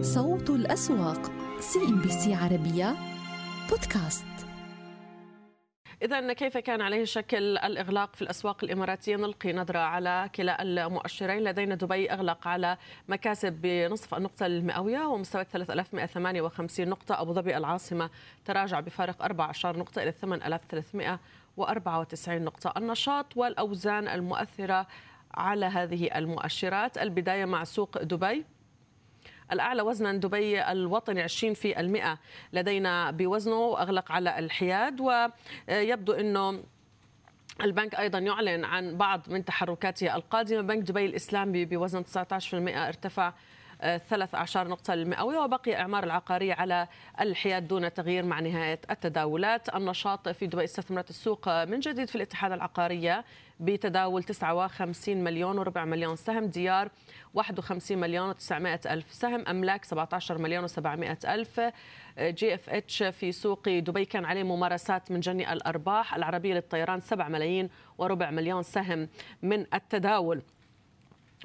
صوت الأسواق CNBC عربية بودكاست. إذا كيف كان عليه شكل الإغلاق في الأسواق الإماراتية؟ نلقي نظرة على كلا المؤشرين. لدينا دبي أغلق على مكاسب بنصف النقطة المئوية ومستوى 3158 نقطة. أبو ظبي العاصمة تراجع بفارق 14 نقطة إلى 8394 نقطة. النشاط والأوزان المؤثرة على هذه المؤشرات. البداية مع سوق دبي. الأعلى وزنا دبي الوطني 20 في المئة. لدينا بوزنه أغلق على الحياد ويبدو أنه البنك أيضا يعلن عن بعض من تحركاته القادمة. بنك دبي الإسلامي بوزن 19% ارتفع ثلاث أعشار نقطة المئوية وبقي إعمار العقارية على الحياد دون تغيير مع نهاية التداولات. النشاط في دبي استثمرت السوق من جديد في الاتحاد العقارية. بتداول 59 مليون وربع مليون سهم ديار 51 مليون و900 ألف سهم أملاك 17 مليون و700 ألف. GFH في سوق دبي كان عليه ممارسات من جني الأرباح العربية للطيران 7 ملايين وربع مليون سهم من التداول.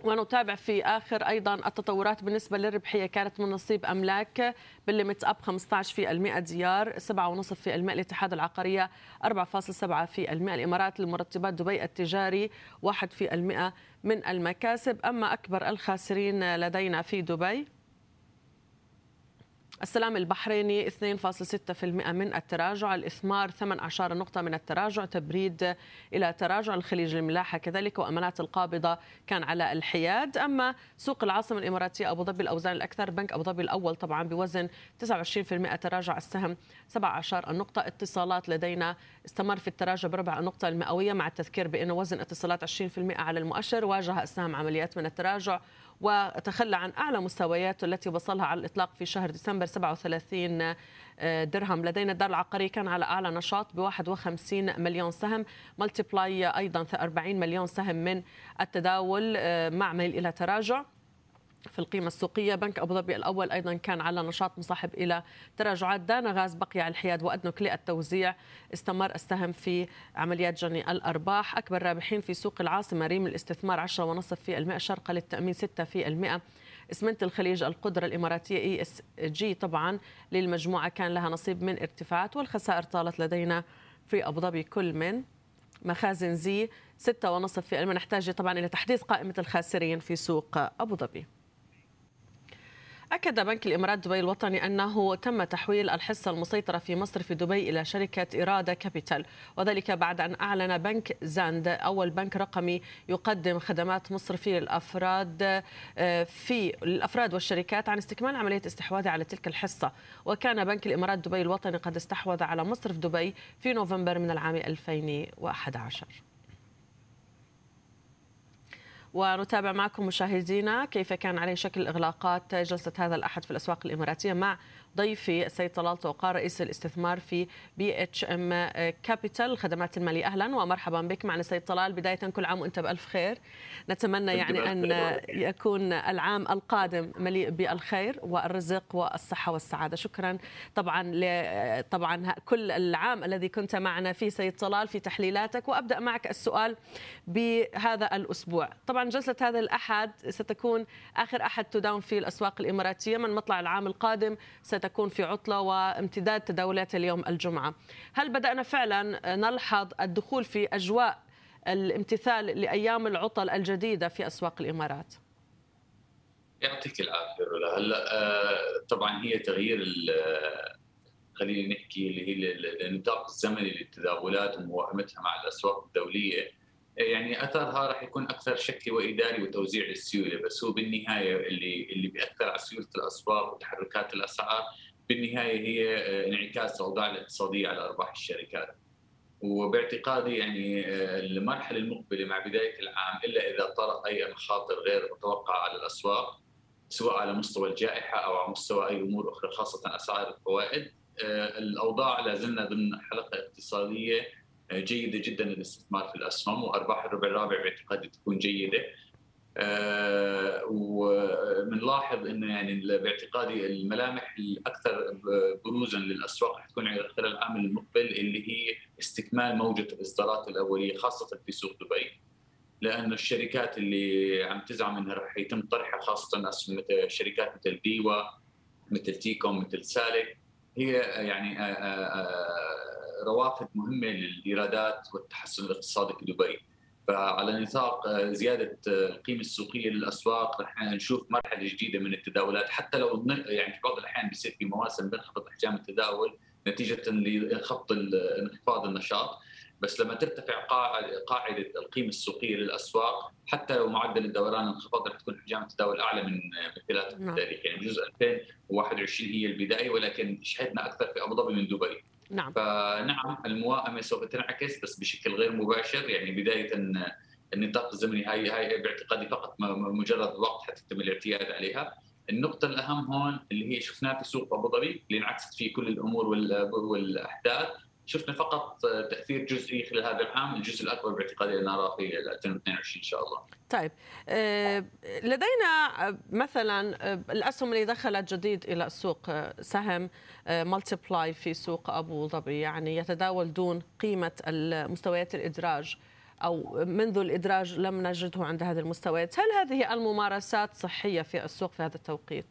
ونتابع في آخر أيضا التطورات بالنسبة للربحية. كانت من نصيب أملاك بال limit up 15 في المئة ديار 7.5 في المئة الاتحاد العقارية 4.7 في المئة الإمارات للمرتبات دبي التجاري 1 في المئة من المكاسب. أما أكبر الخاسرين لدينا في دبي السلام البحريني 2.6% من التراجع. الإثمار 18 نقطة من التراجع. تبريد إلى تراجع الخليج الملاحة كذلك وأمانات القابضة كان على الحياد. أما سوق العاصمة الإماراتية أبو ظبي الأوزان الأكثر بنك أبو ظبي الأول طبعا بوزن 29% تراجع السهم 17 النقطة اتصالات لدينا استمر في التراجع بربع النقطة المئوية مع التذكير بأنه وزن اتصالات 20% على المؤشر. واجه السهم عمليات من التراجع. وتخلى عن أعلى مستوياته التي وصلها على الإطلاق في شهر ديسمبر 37 آه، درهم. لدينا الدار العقارية كان على أعلى نشاط ب 51 مليون سهم. ملتبلاي أيضا 40 مليون سهم من التداول آه، مع ميل إلى تراجع. في القيمة السوقية. بنك أبو ظبي الأول أيضا كان على نشاط مصاحب إلى تراجعات دانا غاز بقي على الحياد وأدنوك للتوزيع استمر السهم في عمليات جني الأرباح. أكبر رابحين في سوق العاصمة ريم الاستثمار 10.5 في المئة الشارقة للتأمين 6 في المئة. إسمنت الخليج القدرة الإماراتية ESG طبعا. للمجموعة كان لها نصيب من ارتفاعات والخسائر طالت لدينا في أبو ظبي كل من مخازن زي 6.5 في المئة. نحتاج طبعا إلى تحديث قائمة الخاسرين في سوق أبو ظبي. أكد بنك الإمارات دبي الوطني أنه تم تحويل الحصة المسيطرة في مصرف دبي إلى شركة إرادة كابيتال. وذلك بعد أن أعلن بنك زاند أول بنك رقمي يقدم خدمات مصرفية للأفراد آه، في الأفراد والشركات عن استكمال عملية استحواذه على تلك الحصة. وكان بنك الإمارات دبي الوطني قد استحوذ على مصرف دبي في نوفمبر من العام 2011 ونتابع معكم مشاهدينا كيف كان عليه شكل إغلاقات جلسة هذا الأحد في الأسواق الإماراتية مع ضيفي السيد طلال توقار رئيس الاستثمار في BHM كابيتال للخدمات المالية أهلا ومرحبا بك معنا سيد طلال. بداية كل عام وأنت بألف خير. نتمنى يعني أن يكون العام القادم مليء بالخير والرزق والصحة والسعادة. شكرا طبعا طبعا كل العام الذي كنت معنا فيه سيد طلال في تحليلاتك. وأبدأ معك السؤال بهذا الأسبوع. طبعا جلسة هذا الأحد ستكون آخر أحد تداوم فيه الأسواق الإماراتية. من مطلع العام القادم ست تكون في عطلة وامتداد تداولات اليوم الجمعة. هل بدأنا فعلا نلحظ الدخول في أجواء الامتثال لأيام العطل الجديدة في أسواق الإمارات؟ يعطيك العافية رولا هلأ آه، طبعا هي تغيير خلينا نحكي اللي هي النطاق الزمني للتداولات وموائمتها مع الأسواق الدولية. يعني أثرها راح يكون أكثر شكلي وإداري وتوزيع السيولة بس هو بالنهاية اللي اللي بيأثر على سيولة الأسواق وتحركات الأسعار بالنهاية هي آه، انعكاس الاوضاع الاقتصادية على أرباح الشركات. وباعتقادي يعني آه، المرحلة المقبلة مع بداية العام إلا إذا طرأ أي مخاطر غير متوقعة على الأسواق سواء على مستوى الجائحة أو على مستوى أي أمور أخرى خاصة أسعار الفوائد آه، الأوضاع لا زلنا ضمن حلقة اقتصادية جيدة جدا للاستثمار في الأسهم وأرباح الربع الرابع باعتقادي تكون جيدة. آه، وبنلاحظ إنه يعني باعتقادي الملامح الأكثر بروزا للأسواق تكون خلال العام المقبل اللي هي استكمال موجة الإصدارات الأولية خاصة في سوق دبي. لأنه الشركات اللي عم تزعم إنها رح يتم طرحها خاصة مثل شركات مثل ديوا مثل تيكوم مثل سالك هي يعني آه، آه، آه، روافد مهمة للإيرادات والتحسن الاقتصادي في دبي. فعلى نطاق زيادة القيمه السوقية للأسواق رح نشوف مرحلة جديدة من التداولات. حتى لو يعني في بعض الاحيان بيصير في مواسم بنخفض احجام التداول نتيجة لخفض انخفاض النشاط. بس لما ترتفع قاعدة القيمة السوقية للأسواق حتى لو معدل الدوران انخفض رح تكون احجام التداول أعلى من خلال نعم. التاريخ. يعني جزء 2021 هي البداية ولكن شهدنا أكثر في أبو ظبي من دبي. نعم. فنعم الموائمة سوف تنعكس بس بشكل غير مباشر. يعني بداية النطاق الزمني هاي هاي باعتقادي فقط مجرد وقت حتى يتم الاعتياد عليها. النقطة الأهم هون اللي هي شفناها في سوق أبو ظبي اللي انعكست فيه كل الأمور والأحداث. شفنا فقط تأثير جزئي خلال هذا العام، الجزء الأكبر باعتقادي نراه في 2022 إن شاء الله. طيب آه، لدينا مثلا آه، الأسهم اللي دخلت جديد إلى السوق آه، سهم Multiply في سوق أبو ظبي يعني يتداول دون قيمة مستويات الإدراج أو منذ الإدراج لم نجده عند هذه المستويات، هل هذه الممارسات صحية في السوق في هذا التوقيت؟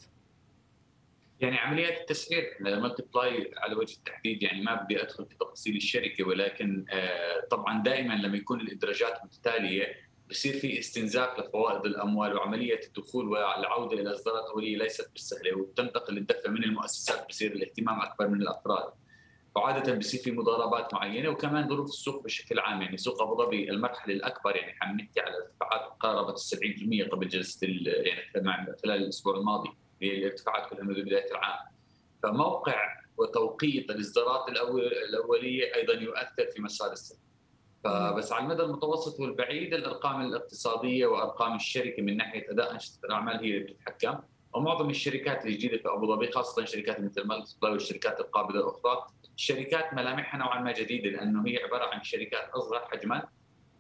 يعني عمليات التسعير Multiply على وجه التحديد يعني ما بدي أدخل في تفاصيل الشركة ولكن آه، طبعا دائما لما يكون الإدراجات متتالية بصير في استنزاف لفوائد الأموال وعملية الدخول والعودة إلى اصدارات اوليه ليست بالسهلة وتنتقل الدفع من المؤسسات بصير الاهتمام أكبر من الأفراد. وعادة بصير في مضاربات معينة وكمان ظروف السوق بشكل عام يعني سوق أبو ظبي المرحلة الأكبر يعني عم نحكي على ارتفاعات قاربت ال 70% قبل جلسة يعني خلال الأسبوع الماضي. الارتفاعات كلها منذ بداية العام. فموقع وتوقيت الاصدارات الأولية أيضا يؤثر في مسار السهم. فبس على المدى المتوسط والبعيد الأرقام الاقتصادية وأرقام الشركة من ناحية أداء أنشطة الأعمال هي اللي بتتحكم ومعظم الشركات الجديده في أبو ظبي خاصة شركات مثل Multiply والشركات القابلة الأخرى الشركات ملامحها نوعا ما جديدة لأنه هي عبارة عن شركات أصغر حجما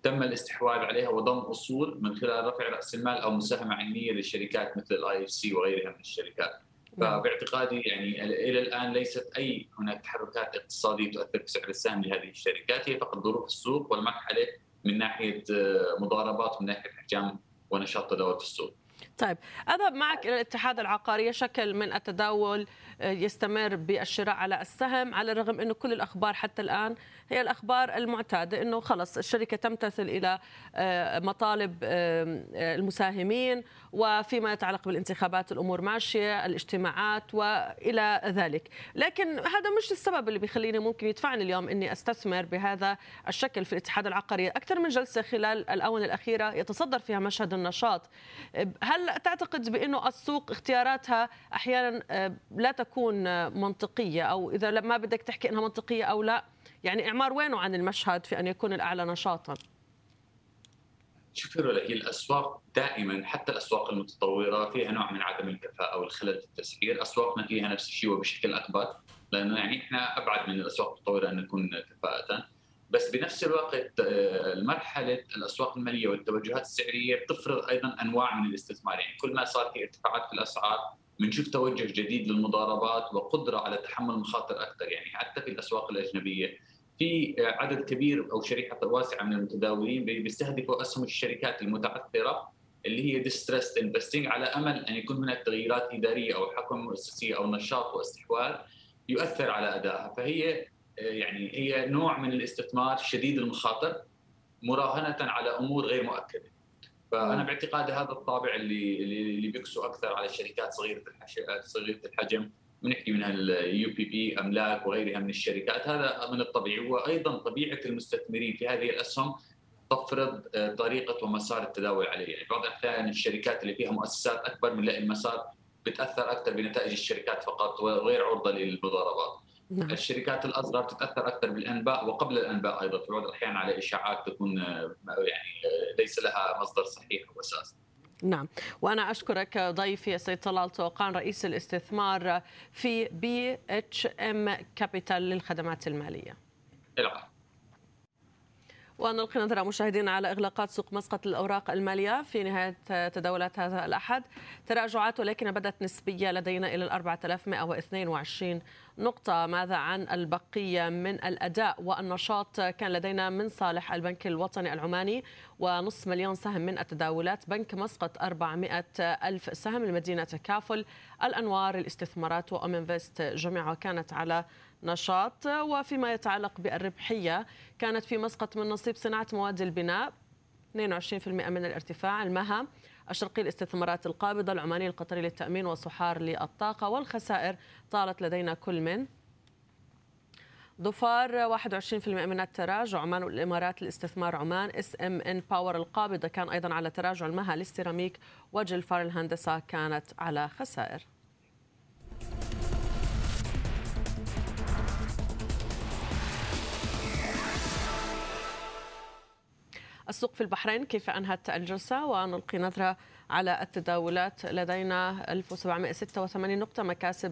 تم الاستحواذ عليها وضم أصول من خلال رفع رأس المال أو مساهمة عينيه للشركات مثل ال IHC وغيرها من الشركات. نعم. فباعتقادي يعني إلى الآن ليست أي هناك تحركات اقتصادية تؤثر في سعر السهم لهذه الشركات هي فقط ظروف السوق والمرحلة من ناحية آه، مضاربات ومن ناحية احجام ونشاط تداول في السوق. طيب اذهب معك إلى الاتحاد العقاري شكل من التداول آه، يستمر بالشراء على السهم على الرغم إنه كل الأخبار حتى الآن هي الأخبار المعتادة إنه خلص الشركة تمتثل إلى آه، مطالب آه، المساهمين وفيما يتعلق بالانتخابات الأمور ماشية الاجتماعات وإلى ذلك. لكن هذا مش السبب اللي بيخليني ممكن يدفعني اليوم إني أستثمر بهذا الشكل في الاتحاد العقاري. أكثر من جلسة خلال الآونة الأخيرة يتصدر فيها مشهد النشاط. هل تعتقد بأنه السوق اختياراتها أحيانا لا تكون منطقية؟ أو إذا ما بدك تحكي إنها منطقية أو لا يعني إعمار وينه عن المشهد في أن يكون الأعلى نشاطا؟ شوفي هي الأسواق دائما حتى الأسواق المتطورة فيها نوع من عدم الكفاءة والخلل في التسعير، اسواقنا فيها نفس الشيء وبشكل أكبر لأنه يعني إحنا أبعد من الأسواق المتطورة أن نكون كفاءة. بس بنفس الوقت آه، مرحلة الأسواق المالية والتوجهات السعرية بتفرض أيضا أنواع من الاستثمار. يعني كل ما صار في ارتفاعات في الأسعار بنشوف توجه جديد للمضاربات وقدرة على تحمل مخاطر أكثر. يعني حتى في الأسواق الأجنبية في عدد كبير أو شريحة واسعة من المتداولين بيستهدفوا أسهم الشركات المتعثرة اللي هي distressed investing على أمل أن يكون هناك تغييرات إدارية أو حوكمة مؤسسية أو نشاط واستحواذ يؤثر على أدائها. فهي يعني هي نوع من الاستثمار شديد المخاطر مراهنة على أمور غير مؤكدة. فأنا باعتقادي هذا الطابع اللي اللي بيكسو أكثر على الشركات صغيرة صغيرة الحجم بنحكي منها ال UPP أملاك وغيرها من الشركات. هذا من الطبيعي. وأيضا طبيعة المستثمرين في هذه الأسهم تفرض آه، طريقة ومسار التداول عليه يعني بعض الأحيان الشركات اللي فيها مؤسسات أكبر بنلاقي المسار بتأثر أكثر بنتائج الشركات فقط وغير عرضة للمضاربات. نعم. الشركات الأصغر تتأثر أكثر بالأنباء وقبل الأنباء أيضا في بعض الأحيان على إشاعات تكون يعني ليس لها مصدر صحيح واساس نعم. وأنا أشكرك ضيفي السيد طلال طوقان رئيس الاستثمار في BHM Capital للخدمات المالية. العفو ونلقي نظرة مشاهدينا على إغلاقات سوق مسقط للأوراق المالية في نهاية تداولات هذا الأحد. تراجعات ولكن بدت نسبية لدينا إلى 4122 نقطة. ماذا عن البقية من الأداء والنشاط؟ كان لدينا من صالح البنك الوطني العماني ونصف مليون سهم من التداولات. بنك مسقط 400 ألف سهم المدينة تكافل الأنوار الاستثمارات وأومنفست جميعها كانت على نشاط وفيما يتعلق بالربحية كانت في مسقط من نصيب صناعة مواد البناء 22% من الارتفاع المها الشرقي الاستثمارات القابضة العماني القطري للتأمين وصحار للطاقة والخسائر طالت لدينا كل من. ظفار 21% من التراجع عمان والإمارات الاستثمار عمان SMN Power القابضة كان أيضا على تراجع المها للسيراميك وجلفار الهندسة كانت على خسائر. السوق في البحرين كيف أنهت الجلسة؟ ونلقي نظرة على التداولات. لدينا 1786 نقطة مكاسب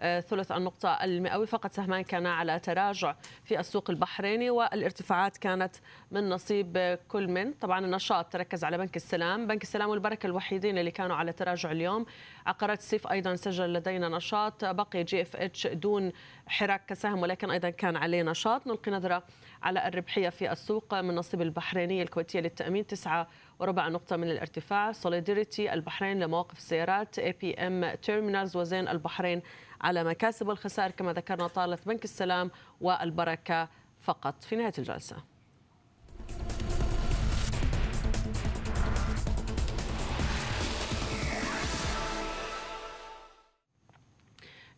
بثلث النقطة المئوي فقط سهمان كان على تراجع في السوق البحريني والارتفاعات كانت من نصيب كل من. طبعا النشاط تركز على بنك السلام. بنك السلام والبركة الوحيدين اللي كانوا على تراجع اليوم. عقارات السيف أيضا سجل لدينا نشاط. بقي GFH دون حراك كسهم ولكن أيضا كان عليه نشاط. نلقي نظرة على الربحية في السوق من نصيب البحرينية الكويتية للتأمين. تسعة وربع نقطة من الارتفاع. Solidarity البحرين لمواقف السيارات. APM Terminals وزين البحرين على مكاسب والخسائر كما ذكرنا طالت بنك السلام والبركة فقط. في نهاية الجلسة.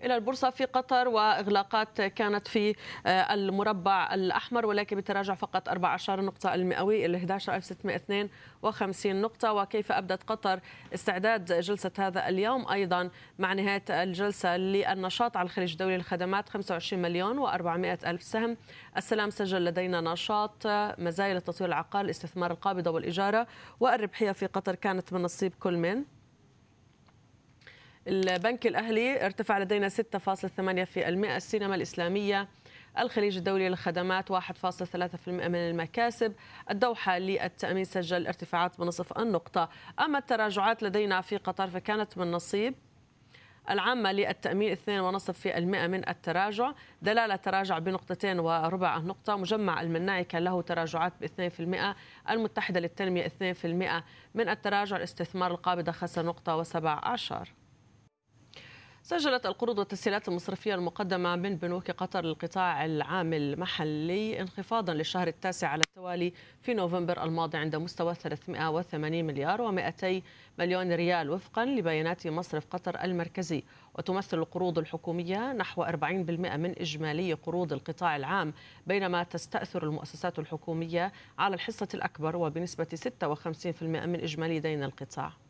إلى البورصة في قطر وإغلاقات كانت في آه، المربع الأحمر ولكن بتراجع فقط 14 نقطة المئوي إلى 11652 نقطة. وكيف أبدت قطر استعداد جلسة هذا اليوم؟ أيضا مع نهاية الجلسة للنشاط على الخليج الدولي للخدمات 25 مليون و400 ألف سهم. السلام سجل لدينا نشاط مزايا لتطوير العقار الاستثمار القابضة والإجارة والربحية في قطر كانت من نصيب كل من. البنك الأهلي ارتفع لدينا 6.8% السينما الإسلامية الخليج الدولي للخدمات 1.3% من المكاسب الدوحة للتأمين سجل ارتفاعات بنصف النقطة. أما التراجعات لدينا في قطر فكانت من نصيب. العامة للتأمين 2.5% من التراجع. دلالة تراجع بنقطتين وربع نقطة. مجمع المناعي كان له تراجعات ب 2% المتحدة للتنمية 2% من التراجع. الاستثمار القابضة خسر نقطة وسبع عشر. سجلت القروض والتسهيلات المصرفية المقدمة من بنوك قطر للقطاع العام المحلي انخفاضا للشهر التاسع على التوالي في نوفمبر الماضي عند مستوى 380 مليار و200 مليون ريال وفقا لبيانات مصرف قطر المركزي. وتمثل القروض الحكومية نحو 40% من إجمالي قروض القطاع العام بينما تستأثر المؤسسات الحكومية على الحصة الأكبر وبنسبة 56% من إجمالي دين القطاع.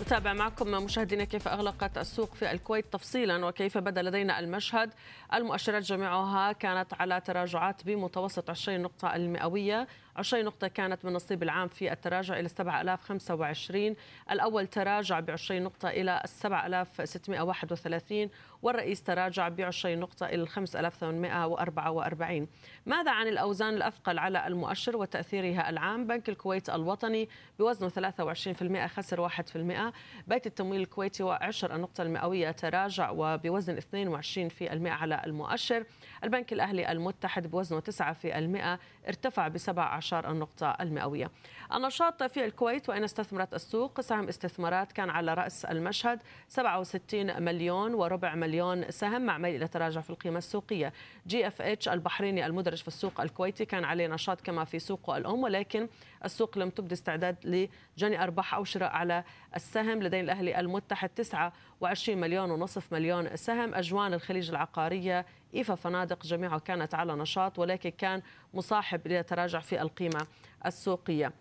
نتابع معكم مشاهدينا كيف أغلقت السوق في الكويت تفصيلا وكيف بدا لدينا المشهد. المؤشرات جميعها كانت على تراجعات بمتوسط 20 نقطة المئوية. 20 نقطة كانت من نصيب العام في التراجع إلى 7025 الأول تراجع ب 20 نقطة إلى 7631 والرئيس تراجع ب 20 نقطة إلى 5844 ماذا عن الأوزان الأثقل على المؤشر وتأثيرها العام؟ بنك الكويت الوطني بوزنه 23% خسر 1% بيت التمويل الكويتي وعشر النقطة المئوية تراجع وبوزن 22% على المؤشر. البنك الأهلي المتحد بوزنه 9% ارتفع ب 17 النقطة المئوية. النشاط في الكويت وإن استثمرت السوق سهم استثمارات كان على رأس المشهد 67 مليون وربع مليون سهم مع ميل إلى تراجع في القيمة السوقية. GFH البحريني المدرج في السوق الكويتي كان عليه نشاط كما في سوقه الأم ولكن السوق لم تبدي استعداد لجني أرباح أو شراء على السهم. لدين الأهلي المتحد 29 مليون ونصف مليون سهم. أجوان الخليج العقارية إيفا فنادق جميعها كانت على نشاط ولكن كان مصاحب لتراجع في القيمة السوقية.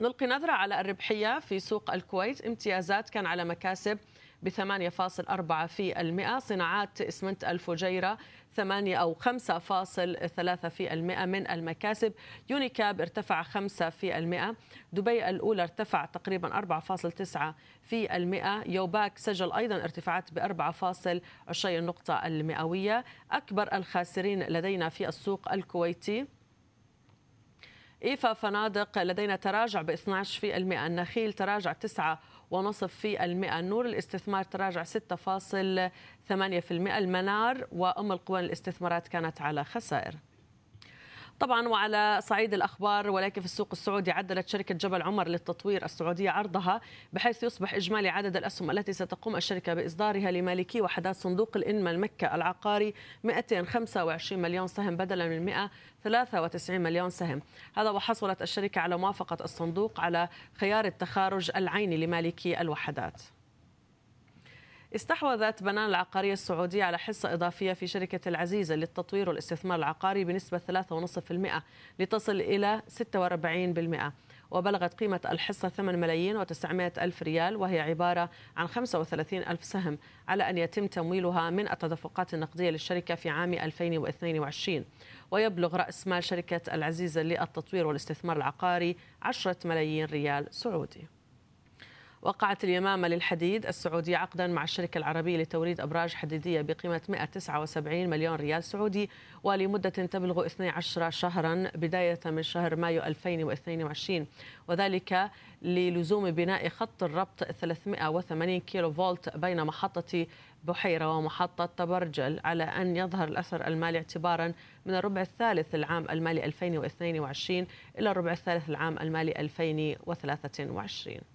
نلقي نظرة على الربحية في سوق الكويت. امتيازات كان على مكاسب ب 8.4 في المئة. صناعات إسمنت الفجيرة 8 أو 5.3 في المئة من المكاسب. UniCap ارتفع 5 في المئة. دبي الأولى ارتفع تقريبا 4.9 في المئة. UPAC سجل أيضا ارتفاعات ب 4.20 نقطة المئوية. أكبر الخاسرين لدينا في السوق الكويتي. إيفا فنادق لدينا تراجع ب 12% النخيل تراجع 9 ونصف في المئة النور الاستثمار تراجع 6.8% المنار وأم القوى الاستثمارات كانت على خسائر. طبعا وعلى صعيد الأخبار ولكن في السوق السعودي عدلت شركة جبل عمر للتطوير السعودية عرضها بحيث يصبح إجمالي عدد الأسهم التي ستقوم الشركة بإصدارها لمالكي وحدات صندوق الانما المكة العقاري 225 مليون سهم بدلا من 193 مليون سهم. هذا وحصلت الشركة على موافقة الصندوق على خيار التخارج العيني لمالكي الوحدات. استحوذت بنان العقارية السعودية على حصة إضافية في شركة العزيزة للتطوير والاستثمار العقاري بنسبة 3.5% لتصل إلى 46% وبلغت قيمة الحصة 8 ملايين و900 ألف ريال وهي عبارة عن 35 ألف سهم على أن يتم تمويلها من التدفقات النقدية للشركة في عام 2022 ويبلغ رأس مال شركة العزيزة للتطوير والاستثمار العقاري 10 ملايين ريال سعودي. وقعت اليمامة للحديد السعودية عقدا مع الشركة العربية لتوريد أبراج حديدية بقيمة 179 مليون ريال سعودي ولمدة تبلغ 12 شهرا بداية من شهر مايو 2022 وذلك للزوم بناء خط الربط 380 كيلو فولت بين محطة بحيرة ومحطة تبرجل على أن يظهر الأثر المالي اعتبارا من الربع الثالث العام المالي 2022 إلى الربع الثالث العام المالي 2023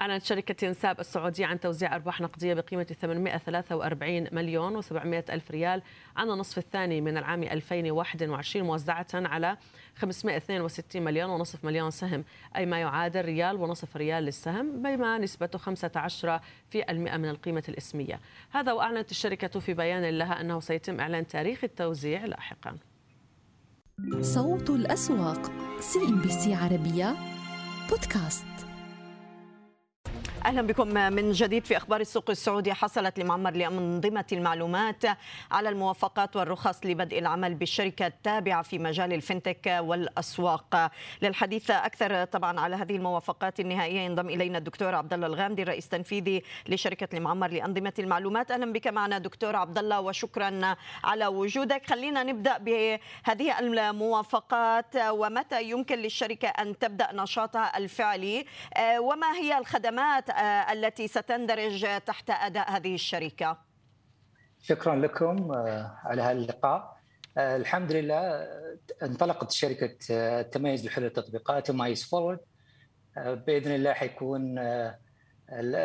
أعلنت شركة ينساب السعودية عن توزيع أرباح نقدية بقيمة 843 مليون و700 ألف ريال عن النصف الثاني من العام 2021 موزعة على 562 مليون ونصف مليون سهم أي ما يعادل ريال ونصف ريال للسهم بما نسبته 15 في المئة من القيمة الإسمية. هذا وأعلنت الشركة في بيان لها أنه سيتم إعلان تاريخ التوزيع لاحقا. صوت الأسواق CNBC عربية بودكاست. أهلا بكم من جديد في أخبار السوق السعودي. حصلت لمعمر لأنظمة المعلومات على الموافقات والرخص لبدء العمل بالشركة التابعة في مجال ال fintech والأسواق. للحديث أكثر طبعا على هذه الموافقات النهائية ينضم إلينا الدكتور عبد الله الغامدي الرئيس التنفيذي لشركة المعمر لأنظمة المعلومات. أهلا بك معنا دكتور عبد الله وشكرا على وجودك. خلينا نبدأ بهذه الموافقات. ومتى يمكن للشركة أن تبدأ نشاطها الفعلي؟ وما هي الخدمات آه، التي ستندرج تحت أداء هذه الشركة؟ شكرا لكم آه، على هذا اللقاء. آه، الحمد لله انطلقت شركة التميز لحل التطبيقات مايس فورورد بإذن الله حيكون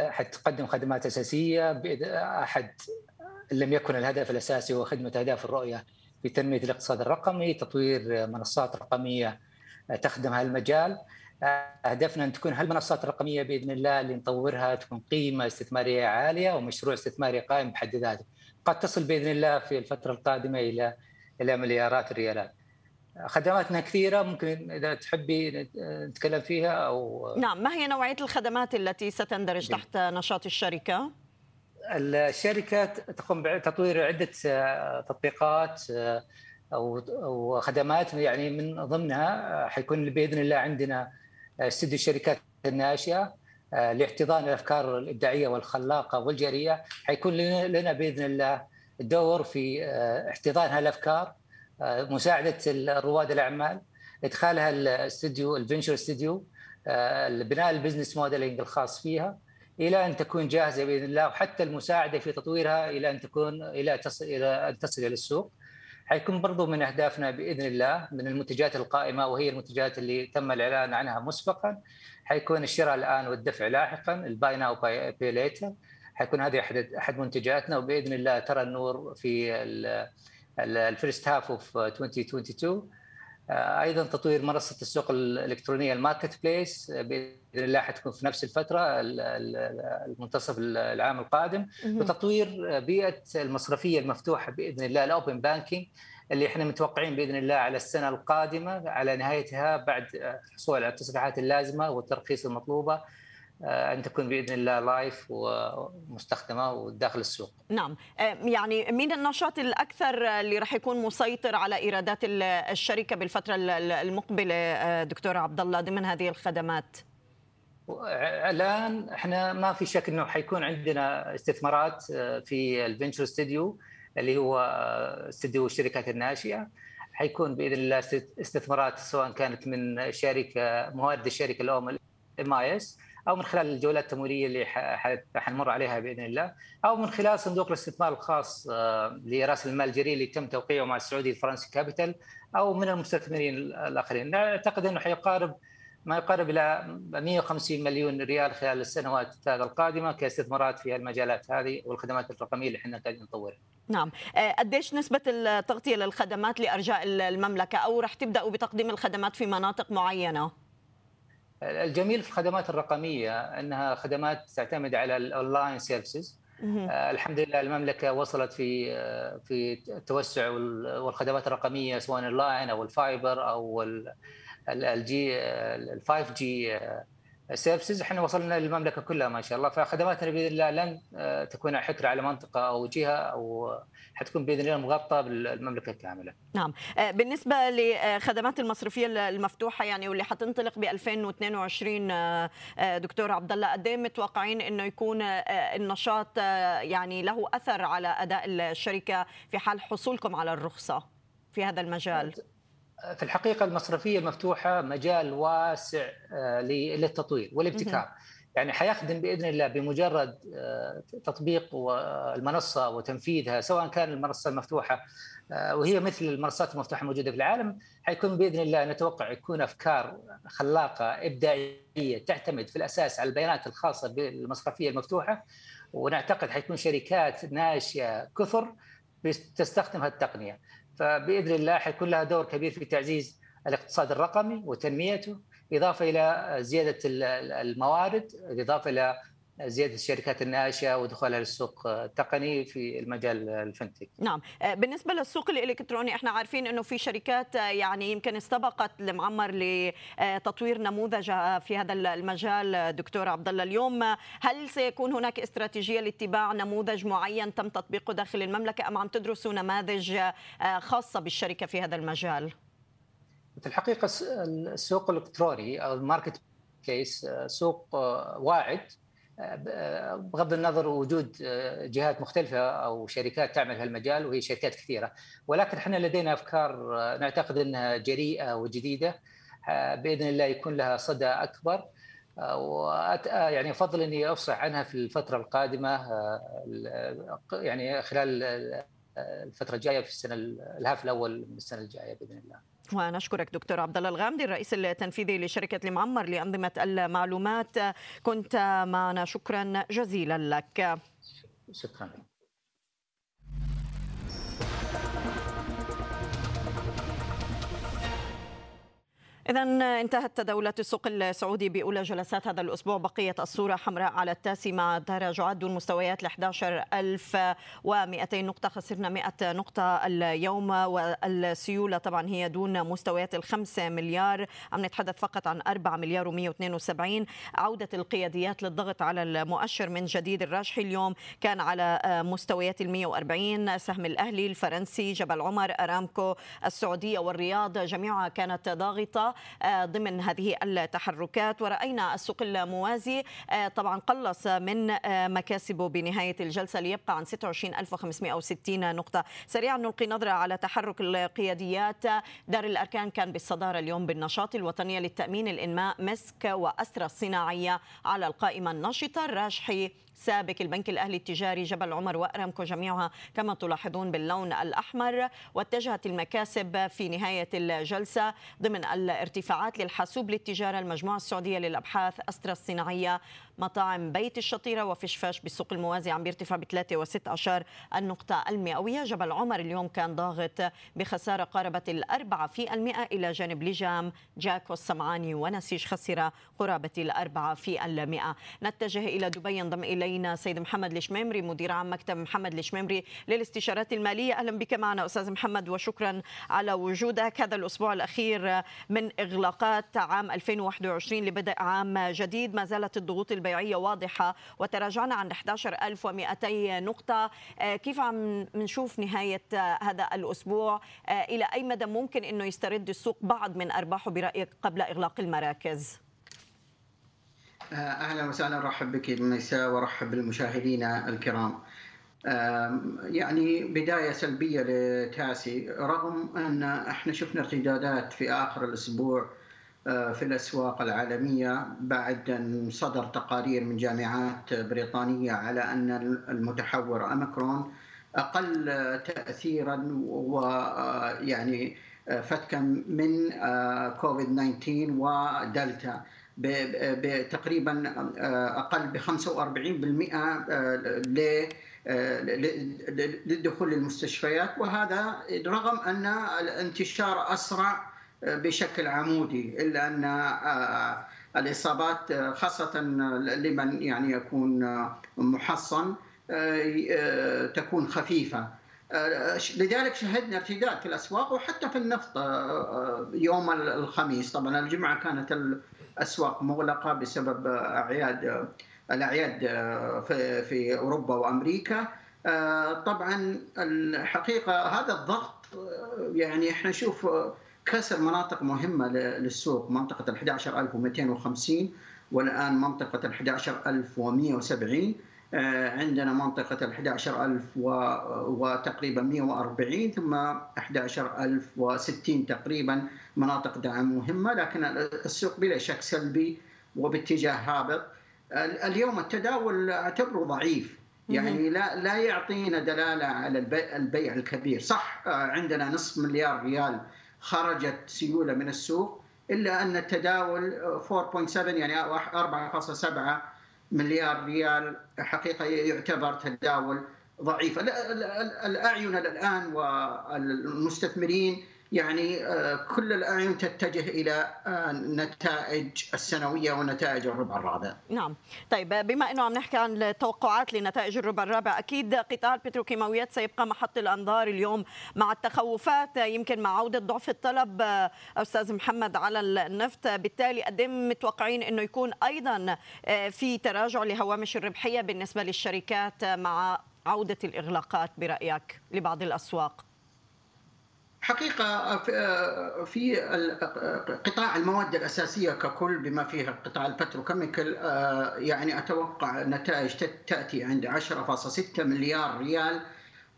حتقدم خدمات أساسية. أحد لم يكن الهدف الأساسي هو خدمة أهداف الرؤية في تنميه الاقتصاد الرقمي، تطوير منصات رقمية تخدم هالمجال، هدفنا أن تكون هالمنصات الرقمية بإذن الله اللي نطورها تكون قيمة استثمارية عالية ومشروع استثماري قائم بحد ذاته. قد تصل بإذن الله في الفترة القادمة إلى إلى مليارات الريالات. خدماتنا كثيرة ممكن إذا تحبي نتكلم فيها أو نعم ما هي نوعية الخدمات التي ستندرج تحت نشاط الشركة؟ الشركة تقوم بتطوير عدة تطبيقات أو أو خدمات يعني من ضمنها حيكون بإذن الله عندنا استديو الشركات الناشئة آه، لاحتضان الأفكار الإبداعية والخلاقة والجريئه حيكون لنا بإذن الله دور في آه، احتضان هالأفكار آه، مساعدة رواد الأعمال إدخالها الاستديو ال venture studio بناء ال business modeling الخاص فيها إلى أن تكون جاهزة بإذن الله وحتى المساعدة في تطويرها إلى أن تكون إلى تصل إلى أن تصل إلى السوق. حيكون برضو من أهدافنا بإذن الله من المنتجات القائمة وهي المنتجات اللي تم الإعلان عنها مسبقا حيكون الشراء الآن والدفع لاحقا ال buy now pay later حيكون هذه أحد أحد منتجاتنا وبإذن الله ترى النور في ال first half of 2022 أيضا تطوير منصة السوق الإلكترونية ال marketplace بإذن الله حتكون في نفس الفترة المنتصف العام القادم. وتطوير بيئة المصرفية المفتوحة بإذن الله ال open banking اللي إحنا متوقعين بإذن الله على السنة القادمة على نهايتها بعد الحصول على التصريحات اللازمة والترخيص المطلوبة أن تكون بإذن الله live ومستخدمة وداخل السوق. نعم يعني مين النشاط الأكثر اللي راح يكون مسيطر على إيرادات الشركة بالفترة المقبلة دكتور عبد الله ضمن هذه الخدمات؟ الآن إحنا ما في شك إنه حيكون عندنا استثمارات في ال venture studio اللي هو استديو الشركات الناشئة حيكون بإذن الله استثمارات سواء كانت من شركة موارد الشركة الأم MIS أو من خلال الجولات التمويلية اللي حنمر عليها بإذن الله أو من خلال صندوق الاستثمار الخاص آه، لرأس المال الجريء اللي تم توقيعه مع السعودي الفرنسي Capital أو من المستثمرين الآخرين نعتقد إنه حيقارب ما يقارب إلى 150 مليون ريال خلال السنوات الثلاثه القادمة كاستثمارات في المجالات هذه والخدمات الرقمية اللي إحنا قاعدين نطورها. نعم، آه، قديش نسبة التغطية للخدمات لأرجاء المملكة أو راح تبدأوا بتقديم الخدمات في مناطق معينة؟ الجميل في الخدمات الرقمية أنها خدمات تعتمد على ال online services آه، الحمد لله المملكة وصلت في آه، في التوسع والخدمات الرقمية سواء ال line أو ال fiber أو ال G ال 5G services إحنا وصلنا للمملكة كلها ما شاء الله فخدماتنا بإذن الله لن آه، تكون حكر على منطقة أو جهة أو حتكون بإذن الله مغطاة بالمملكة كاملة. نعم، آه، بالنسبة لخدمات المصرفية المفتوحة يعني واللي حتنطلق ب 2022 آه، دكتور عبد الله قد إيه متوقعين إنه يكون النشاط يعني له أثر على أداء الشركة في حال حصولكم على الرخصة في هذا المجال؟ في الحقيقة المصرفية المفتوحه مجال واسع آه، للتطوير والابتكار. يعني حيخدم بإذن الله بمجرد آه، تطبيق المنصه وتنفيذها سواء كان المنصة المفتوحة آه، وهي مثل المنصات المفتوحة الموجوده في العالم حيكون بإذن الله نتوقع يكون أفكار خلاقة إبداعية تعتمد في الأساس على البيانات الخاصة بالمصرفية المفتوحة. ونعتقد حيكون شركات ناشئة كثر تستخدم هذه التقنية. فبإذن الله حيكون لها دور كبير في تعزيز الاقتصاد الرقمي وتنميته إضافة إلى زيادة الموارد إضافة إلى زيادة الشركات الناشئة ودخولها للسوق التقني في المجال الفنتك. نعم، بالنسبة للسوق الإلكتروني إحنا عارفين إنه في شركات يعني يمكن استبقت المعمر لتطوير نموذج في هذا المجال دكتور عبد الله اليوم هل سيكون هناك استراتيجية لاتباع نموذج معين تم تطبيقه داخل المملكة أم عم تدرسوا نماذج خاصة بالشركة في هذا المجال؟ في الحقيقة السوق الإلكتروني أو الماركت بليس سوق واعد بغض النظر وجود جهات مختلفة أو شركات تعمل في المجال وهي شركات كثيرة ولكن إحنا لدينا أفكار نعتقد إنها جريئة وجديدة بإذن الله يكون لها صدى أكبر يعني أفضل إني أفصح عنها في الفترة القادمة يعني خلال الفترة الجاية في السنة الهاف الأول من السنة الجاية بإذن الله. ونشكرك دكتور عبد الله الغامدي الرئيس التنفيذي لشركة المعمر لأنظمة المعلومات. كنت معنا شكرا جزيلا لك. شكرا. إذا انتهت تداولات السوق السعودي بأولى جلسات هذا الأسبوع بقية الصورة حمراء على التاسي مع تراجعات دون مستويات ل 11200 نقطة خسرنا 100 نقطة اليوم والسيولة طبعا هي دون مستويات ال 5 مليار. عم نتحدث فقط عن 4 مليار و172 عودة القياديات للضغط على المؤشر من جديد الراجحي اليوم كان على مستويات ال 140 سهم الأهلي الفرنسي جبل عمر أرامكو السعودية والرياض جميعها كانت ضاغطة. آه، ضمن هذه التحركات. ورأينا السوق الموازي آه، طبعا قلص من آه، مكاسبه بنهاية الجلسة ليبقى عن 26560 نقطة. سريعا نلقي نظرة على تحرك القياديات. دار الأركان كان بالصدارة اليوم بالنشاط الوطنية للتأمين الإنماء مسك وأسرى الصناعية على القائمة النشطة الراجحي سابك البنك الأهلي التجاري جبل عمر وأرامكو جميعها كما تلاحظون باللون الأحمر واتجهت المكاسب في نهاية الجلسة ضمن الارتفاعات للحاسوب للتجارة المجموعة السعودية للأبحاث أسترا الصناعية. مطاعم بيت الشطيرة وفشفاش بالسوق الموازي عم بيرتفع ب 3.16 النقطة المئوية جبل عمر اليوم كان ضاغط بخسارة قاربت الأربعة في المئة إلى جانب لجام. جاكو السمعاني ونسيج خسر قرابة الأربعة في المئة. نتجه إلى دبي ينضم إلينا سيد محمد الشميمري مدير عام مكتب محمد الشميمري للاستشارات المالية. أهلا بك معنا أستاذ محمد وشكرا على وجودك. هذا الأسبوع الأخير من إغلاقات عام 2021 لبدء عام جديد. ما زالت الضغوط البيعية واضحة وتراجعنا عن 11200 نقطة كيف عم نشوف نهاية هذا الأسبوع إلى أي مدى ممكن أنه يسترد السوق بعض من أرباحه برأيك قبل إغلاق المراكز؟ أهلا وسهلا أرحب بك نيساء وأرحب بالمشاهدين الكرام. يعني بداية سلبية لتاسي رغم أن إحنا شفنا ارتدادات في آخر الأسبوع آه، في الأسواق العالمية بعد أن صدر تقارير من جامعات بريطانية على أن المتحور أميكرون أقل تاثيرا ويعني آه، فتكا من آه، كوفيد 19 ودلتا بتقريبا أقل ب 45% للدخول للمستشفيات. وهذا رغم أن الانتشار أسرع بشكل عمودي إلا أن آه، الإصابات خاصة لمن يعني يكون محصن آه، تكون خفيفة. لذلك شهدنا ارتداد في الأسواق وحتى في النفط آه، يوم الخميس. طبعا الجمعة كانت الأسواق مغلقة بسبب أعياد الأعياد في في أوروبا وأمريكا. طبعا الحقيقة هذا الضغط يعني إحنا نشوف كسر مناطق مهمة للسوق منطقة ال 11250 والآن منطقة ال 11170 آه، عندنا منطقة ال 11000 وتقريبا 140 ثم 11060 تقريبا مناطق دعم مهمة لكن السوق بلا شك سلبي وباتجاه هابط. اليوم التداول أعتبره ضعيف يعني لا لا يعطينا دلالة على البيع الكبير. صح آه، عندنا نصف مليار ريال خرجت سيولة من السوق إلا أن التداول 4.7 يعني 4.7 مليار ريال حقيقة يعتبر تداول ضعيف. الأعين الآن والمستثمرين يعني آه، كل الاعين تتجه إلى النتائج آه، السنوية ونتائج الربع الرابع. نعم، طيب بما إنه عم نحكي عن التوقعات لنتائج الربع الرابع، أكيد قطاع البتروكيماويات سيبقى محط الأنظار اليوم مع التخوفات يمكن مع عودة ضعف الطلب آه، أستاذ محمد على النفط، بالتالي قد متوقعين إنه يكون أيضا في تراجع لهوامش الربحية بالنسبة للشركات مع عودة الإغلاقات برأيك لبعض الأسواق؟ حقيقة في قطاع المواد الأساسية ككل بما فيها قطاع البتروكيميكال يعني أتوقع نتائج تأتي عند 10.6 مليار ريال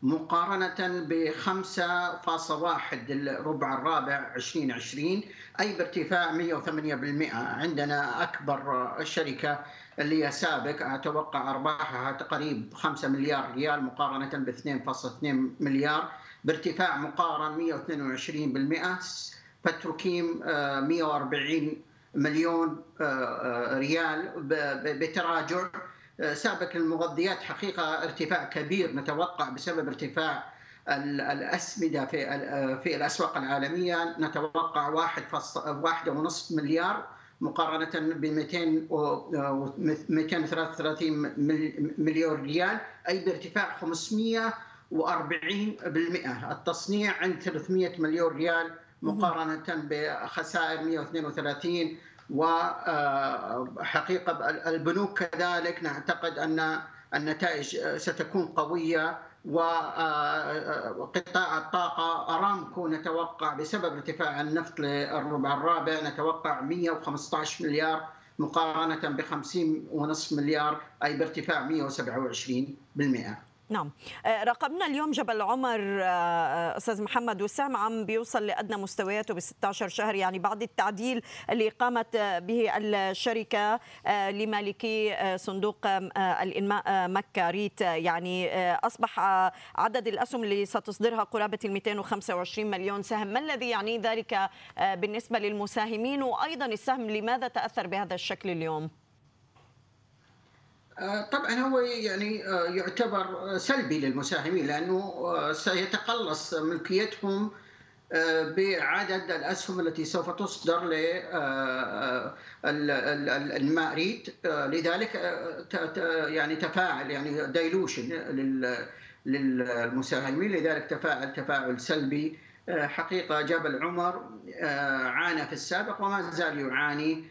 مقارنة ب 5.1 للربع الرابع 2020 أي بارتفاع 108% عندنا أكبر شركة اللي هي سابق أتوقع أرباحها قريب 5 مليار ريال مقارنة ب 2.2 مليار. بارتفاع مقارن 122% بتروكيم 140 مليون آه، آه، ريال بتراجع. آه، سابق المغذيات حقيقة ارتفاع كبير نتوقع بسبب ارتفاع الأسمدة في في الأسواق العالمية. نتوقع واحد واحد ونصف مليار مقارنة ب 233 مليون ريال أي بارتفاع 500 و40% التصنيع عند 300 مليون ريال مقارنة بخسائر 132 وحقيقة البنوك كذلك نعتقد أن النتائج ستكون قوية وقطاع الطاقة أرامكو نتوقع بسبب ارتفاع النفط للربع الرابع نتوقع 115 مليار مقارنة ب 50 ونصف مليار أي بارتفاع 127%. نعم. آه، راقبنا اليوم جبل عمر آه، آه، أستاذ محمد والسهم عم بيوصل لأدنى مستوياته ب 16 شهر يعني بعد التعديل اللي قامت به الشركة لمالكي صندوق الإنماء مكة. ريت يعني أصبح عدد الأسهم اللي ستصدرها قرابة ال 225 مليون سهم. ما الذي يعني ذلك بالنسبة للمساهمين؟ وأيضا السهم لماذا تأثر بهذا الشكل اليوم؟ طبعا هو يعني آه، يعتبر سلبي للمساهمين لأنه آه، سيتقلص ملكيتهم بعدد الأسهم التي سوف تصدر للماريت لذلك يعني تفاعل يعني دايلوشن للمساهمين. لذلك تفاعل تفاعل سلبي. حقيقة جبل عمر عانى في السابق وما زال يعاني.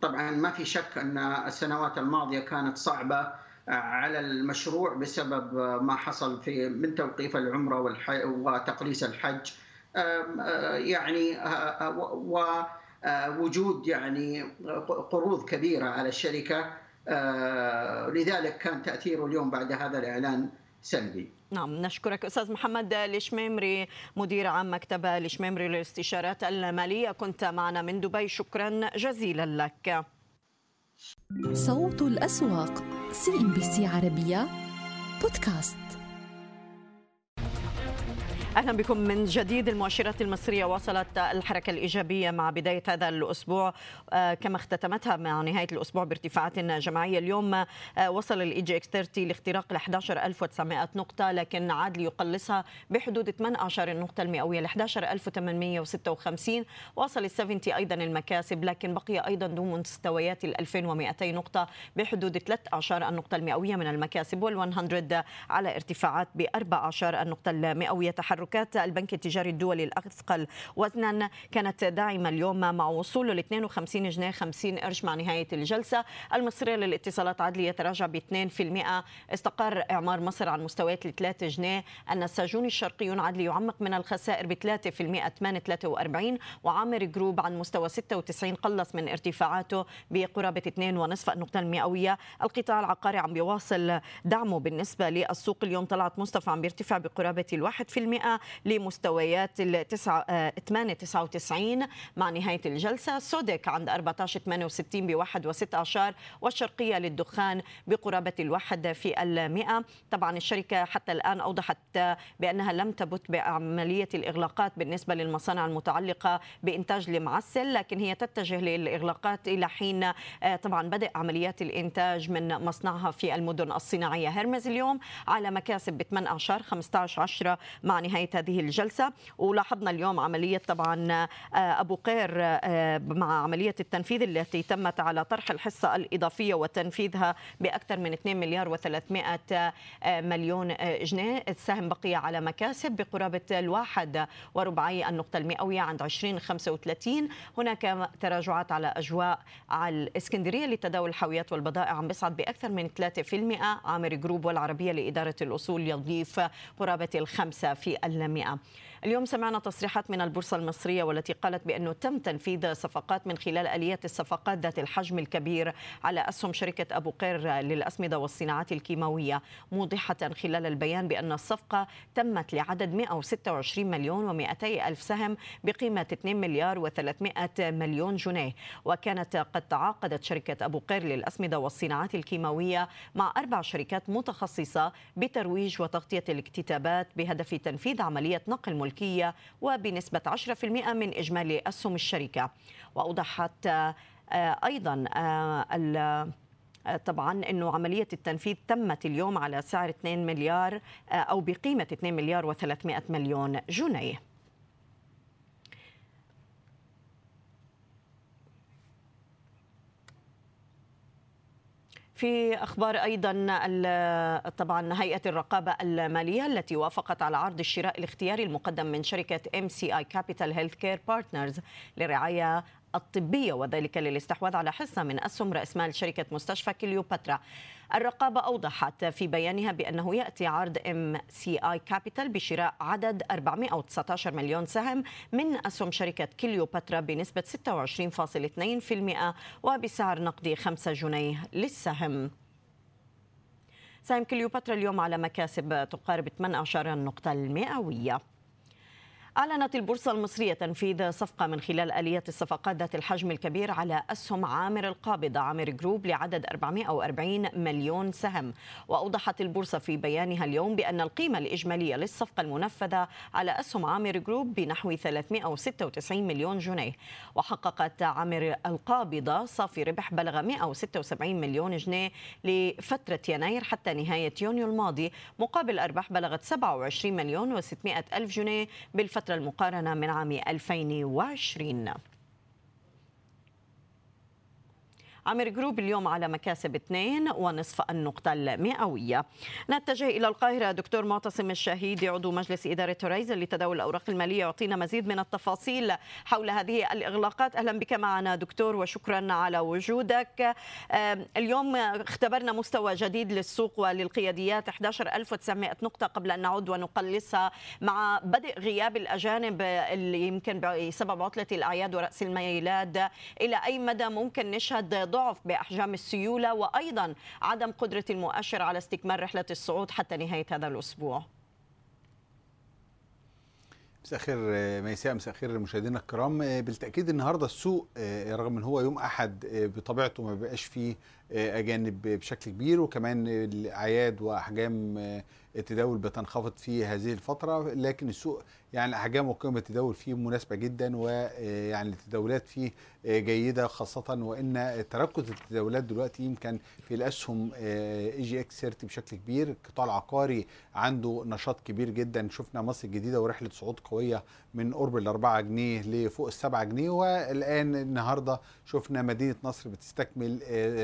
طبعا ما في شك أن السنوات الماضية كانت صعبة على المشروع بسبب ما حصل في من توقيف العمرة وتقليص الحج. يعني ووجود يعني قروض كبيرة على الشركة لذلك كان تأثيره اليوم بعد هذا الإعلان سلبي. نعم نشكرك أستاذ محمد الشميمري مدير عام مكتب الشميمري للاستشارات المالية. كنت معنا من دبي. شكرا جزيلا لك. صوت الأسواق CNBC عربية بودكاست. أهلا بكم من جديد. المؤشرات المصرية واصلت الحركة الإيجابية مع بداية هذا الأسبوع. آه، كما اختتمتها مع نهاية الأسبوع بارتفاعات جماعية. اليوم آه، وصل ال EGX 30 لاختراق ال 11900 نقطة لكن عاد ليقلصها بحدود 18 النقطة المئوية. ل 11856 واصل ال 70 أيضا المكاسب لكن بقي أيضا دون مستويات ال 2200 نقطة بحدود 13 النقطة المئوية من المكاسب وال 100 على ارتفاعات ب 14 النقطة المئوية. تحرك تحركات البنك التجاري الدولي الأثقل. وزنا كانت داعمة اليوم مع وصوله ل 52 جنيه 50 قرش مع نهاية الجلسة. المصرية للاتصالات عدلي يتراجع ب 2% استقر إعمار مصر عن مستويات ال 3 جنيه. النساجون الشرقيون عدلي يعمق من الخسائر ب 3% 843 وعامر جروب عن مستوى 96 قلص من ارتفاعاته بقرابة 2.5 النقطة المئوية القطاع العقاري عم بيواصل دعمه بالنسبة للسوق. اليوم طلعت مصطفى عم بيرتفع بقرابة الواحد في المئة. لمستويات ال 8.99 مع نهاية الجلسة. سودك عند 14.68 ب 1.16 والشرقية للدخان بقرابة الواحد في المئة. طبعا الشركة حتى الآن أوضحت بأنها لم تبت بعملية الإغلاقات بالنسبة للمصانع المتعلقة بإنتاج المعسل لكن هي تتجه للإغلاقات إلى حين آه، طبعا بدء عمليات الإنتاج من مصنعها في المدن الصناعية. هرمز اليوم على مكاسب ب 18 15 10 مع نهاية نهاية هذه الجلسة. ولاحظنا اليوم عملية طبعا آه، أبو قير آه، مع عملية التنفيذ التي تمت على طرح الحصة الإضافية وتنفيذها بأكثر من 2 مليار و300 آه، مليون جنيه. السهم بقي على مكاسب بقرابة الواحد وربعي النقطة المئوية عند 2035 هناك تراجعات على أجواء على الإسكندرية لتداول الحاويات والبضائع. عم بيصعد بأكثر من 3% عامر جروب والعربية لإدارة الأصول يضيف قرابة الخمسة في المئة اليوم سمعنا تصريحات من البورصة المصرية والتي قالت بأنه تم تنفيذ صفقات من خلال آليات الصفقات ذات الحجم الكبير على أسهم شركة أبو قير للأسمدة والصناعات الكيماوية موضحة خلال البيان بأن الصفقة تمت لعدد 126 مليون و200 ألف سهم بقيمة 2 مليار و300 مليون جنيه. وكانت قد تعاقدت شركة أبو قير للأسمدة والصناعات الكيماوية مع أربع شركات متخصصة بترويج وتغطية الاكتتابات بهدف تنفيذ عملية نقل ملك الملكية وبنسبة 10% من إجمالي أسهم الشركة. وأوضحت آه، أيضا آه، آه، طبعا إنه عملية التنفيذ تمت اليوم على سعر 2 مليار أو بقيمة 2 مليار و300 مليون جنيه. في أخبار أيضا طبعا هيئة الرقابة المالية التي وافقت على عرض الشراء الاختياري المقدم من شركة MCI Capital Healthcare Partners لرعاية الطبية وذلك للاستحواذ على حصة من اسهم راس مال شركة مستشفى كليوباترا. الرقابة أوضحت في بيانها بأنه يأتي عرض MCI Capital بشراء عدد 419 مليون سهم من أسهم شركة كليوباترا بنسبة 26.2% وبسعر نقدي 5 جنيه للسهم. سهم كليوباترا اليوم على مكاسب تقارب 18 النقطة المئوية. أعلنت البورصة المصرية تنفيذ صفقة من خلال آلية الصفقات ذات الحجم الكبير على أسهم عامر القابضة عامر جروب لعدد 440 مليون سهم. وأوضحت البورصة في بيانها اليوم بأن القيمة الإجمالية للصفقة المنفذة على أسهم عامر جروب بنحو 396 مليون جنيه. وحققت عامر القابضة صافي ربح بلغ 176 مليون جنيه لفترة يناير حتى نهاية يونيو الماضي مقابل أرباح بلغت 27 مليون و600 ألف جنيه بالفترة الفترة المقارنة من عام 2020 عامر جروب اليوم على مكاسب 2 ونصف النقطة المئوية. نتجه إلى القاهرة. دكتور معتصم الشهيدي عضو مجلس إدارة هورايزن لتداول الأوراق المالية يعطينا مزيد من التفاصيل حول هذه الإغلاقات. أهلا بك معنا دكتور وشكرا على وجودك. اليوم اختبرنا مستوى جديد للسوق وللقياديات. 11900 نقطة قبل أن نعود ونقلصها مع بدء غياب الأجانب اللي يمكن بسبب عطلة الأعياد ورأس الميلاد. إلى أي مدى ممكن نشهد ضعف بأحجام السيولة وأيضا عدم قدرة المؤشر على استكمال رحلة الصعود حتى نهاية هذا الأسبوع. مساء الخير ميساء. مساء الخير مشاهدينا الكرام. بالتأكيد النهارده السوق رغم إن هو يوم أحد بطبيعته ما بقاش فيه أجانب بشكل كبير وكمان الأعياد وأحجام التداول بتنخفض في هذه الفترة لكن السوق يعني أحجام وقيمه التداول فيه مناسبة جدا ويعني التداولات فيه جيدة خاصة وإن تركز التداولات دلوقتي يمكن في الأسهم EGX 30 بشكل كبير. القطاع العقاري عنده نشاط كبير جدا. شفنا مصر الجديدة ورحلة صعود قوية من قرب ال 4 جنيه لفوق ال 7 جنيه والآن النهارده شفنا مدينة نصر بتستكمل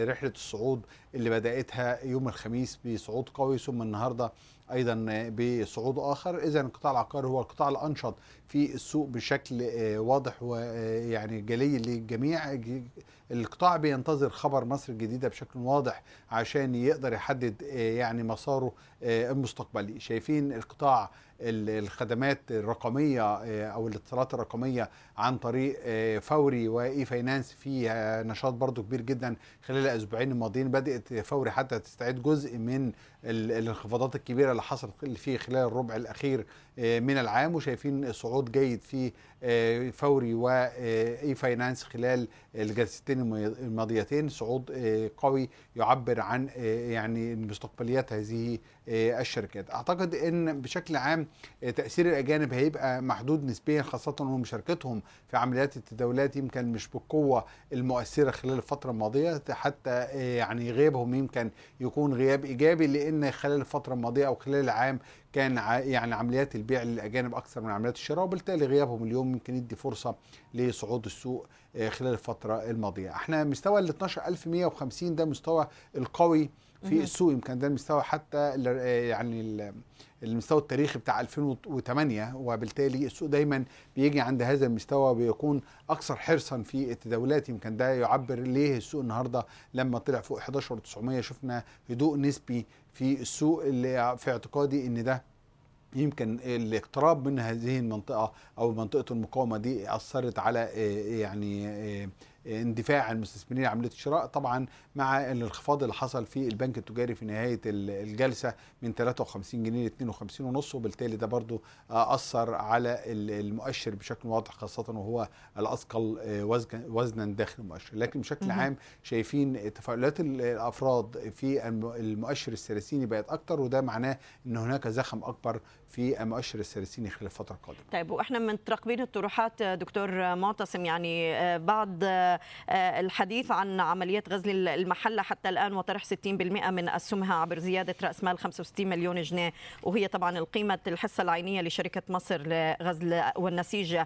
رحلة الصعود اللي بدأتها يوم الخميس بصعود قوي ثم النهارده أيضا بصعود آخر. اذا القطاع العقاري هو القطاع الأنشط في السوق بشكل واضح ويعني جلي للجميع القطاع بينتظر خبر مصر الجديدة بشكل واضح عشان يقدر يحدد يعني مساره المستقبلي. شايفين القطاع الخدمات الرقمية أو الاتصالات الرقمية عن طريق فوري وإي فاينانس في نشاط برضو كبير جدا. خلال الأسبوعين الماضيين بدأت فوري حتى تستعيد جزء من الانخفاضات الكبيرة اللي حصلت فيه خلال الربع الأخير من العام وشايفين صعود جيد في فوري واي فاينانس خلال الجلستين الماضيتين. صعود قوي يعبر عن يعني مستقبليات هذه الشركات. أعتقد إن بشكل عام تأثير الأجانب هيبقى محدود نسبيا خاصة ومشاركتهم في عمليات التداولات يمكن مش بالقوة المؤثرة خلال الفترة الماضية حتى يعني غيابهم يمكن يكون غياب إيجابي لأن خلال الفترة الماضية أو خلال العام كان يعني عمليات البيع للأجانب أكثر من عمليات الشراء وبالتالي غيابهم اليوم يمكن يدي فرصة لصعود السوق خلال الفترة الماضية. إحنا مستوى ال 12150 ده مستوى القوي في السوق يمكن ده المستوى حتى يعني المستوى التاريخي بتاع 2008 وبالتالي السوق دايما بيجي عند هذا المستوى بيكون أكثر حرصا في التداولات. يمكن ده يعبر ليه السوق النهارده لما طلع فوق 11900 شفنا هدوء نسبي في السوق اللي في اعتقادي إن ده يمكن الاقتراب من هذه المنطقة أو منطقة المقاومة دي أثرت على يعني اندفاع المستثمرين عمليه الشراء طبعا مع الانخفاض اللي حصل في البنك التجاري في نهاية الجلسة من 53 جنيه ل 52 ونص وبالتالي ده برضو أثر على المؤشر بشكل واضح خاصة وهو الأثقل وزنا داخل المؤشر. لكن بشكل عام شايفين تفاؤلات الأفراد في المؤشر الثلاثيني بقت أكتر وده معناه إن هناك زخم أكبر في المؤشر الثلاثيني خلال الفترة القادمة. طيب وإحنا مترقبين الطروحات دكتور معتصم يعني بعد الحديث عن عمليه غزل المحلة حتى الآن وطرح 60% من اسهمها عبر زيادة رأس مال 65 مليون جنيه. وهي طبعا القيمة الحصة العينية لشركة مصر لغزل والنسيج.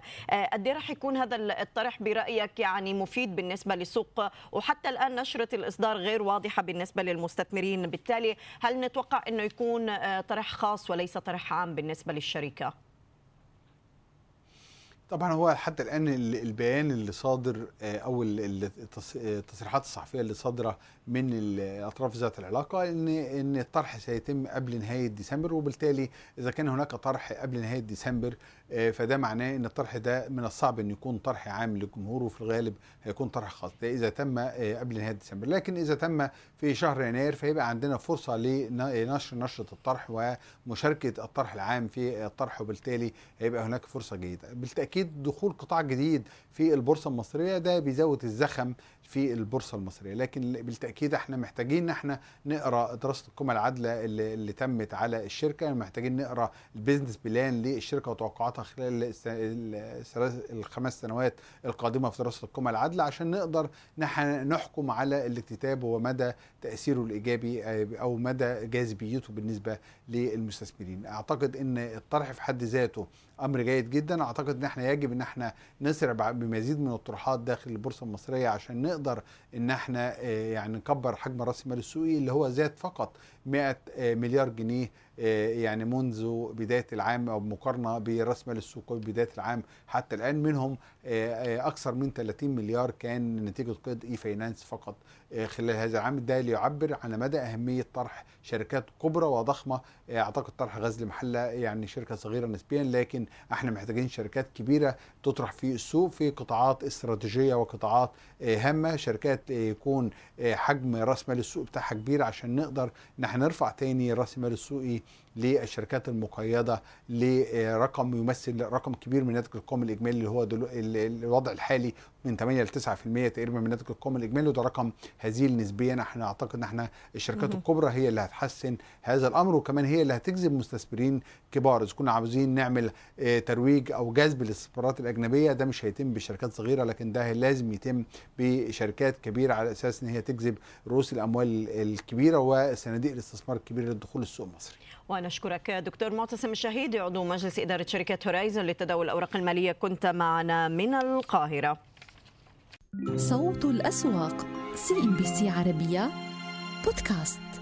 قد إيه راح يكون هذا الطرح برأيك يعني مفيد بالنسبة للسوق وحتى الآن نشرة الإصدار غير واضحة بالنسبة للمستثمرين. بالتالي هل نتوقع إنه يكون طرح خاص وليس طرح عام؟ بالنسبة للشركة؟ طبعا هو حتى الآن البيان اللي صادر أو التصريحات الصحفية اللي صادرة من الاطراف ذات العلاقة ان إن الطرح سيتم قبل نهاية ديسمبر وبالتالي إذا كان هناك طرح قبل نهاية ديسمبر فده معناه إن الطرح ده من الصعب إن يكون طرح عام للجمهور وفي الغالب هيكون طرح خاص. ده إذا تم قبل نهاية ديسمبر. لكن إذا تم في شهر يناير فيبقى عندنا فرصة لنشر نشرة الطرح ومشاركة الطرح العام في الطرح وبالتالي هيبقى هناك فرصة جيدة. بالتأكيد دخول قطاع جديد في البورصة المصرية ده بيزود الزخم في البورصة المصرية. لكن بالتأكيد إحنا محتاجين إن إحنا نقرأ دراسة القيمه العادلة اللي, اللي تمت على الشركة. محتاجين نقرأ ال business plan للشركة وتوقعاتها خلال الخمس سنوات القادمة في دراسة القيمه العادلة عشان نقدر نحكم على الاكتتاب ومدى تأثيره الإيجابي أو مدى جاذبيته بالنسبة للمستثمرين. أعتقد إن الطرح في حد ذاته أمر جيد جدا. أعتقد إن إحنا يجب إن إحنا نسرع بمزيد من الطروحات داخل البورصة المصرية عشان نقدر إن إحنا آه، يعني نكبر حجم رأس المال السوقي اللي هو زاد فقط. 100 آه، مليار جنيه آه، يعني منذ بداية العام أو مقارنة براس مال السوق بداية العام. حتى الآن منهم آه، أكثر من 30 مليار كان نتيجة قيد إي فاينانس فقط. خلال هذا العام ده ليعبر على مدى أهمية طرح شركات كبرى وضخمة. أعتقد طرح غزل محله يعني شركة صغيرة نسبيا لكن إحنا محتاجين شركات كبيرة تطرح في السوق في قطاعات استراتيجية وقطاعات هامة. شركات يكون حجم راس مال السوق بتاعها كبير عشان نقدر ان إحنا نرفع تاني رأس المال السوقي للشركات المقيدة لرقم يمثل رقم كبير من ناتج القومي الإجمالي اللي هو دلو ال- ال- الوضع الحالي من 8 ل 9% تقريبا من ناتج القومي الإجمالي وده رقم هزيل نسبيا. إحنا أعتقد إن إحنا الشركات الكبرى هي اللي هتحسن هذا الأمر وكمان هي اللي هتجذب مستثمرين كبار. إذا كنا عاوزين نعمل آه، ترويج أو جذب الاستثمارات الأجنبية ده مش هيتم بشركات صغيرة لكن ده لازم يتم بشركات كبيرة على أساس إن هي تجذب رؤوس الأموال الكبيرة وصناديق الاستثمار الكبيرة للدخول السوق المصري. ونشكرك دكتور معتصم الشهيدي عضو مجلس إدارة شركة هورايزون لتداول الأوراق المالية. كنت معنا من القاهرة. صوت الأسواق CNBC عربية بودكاست.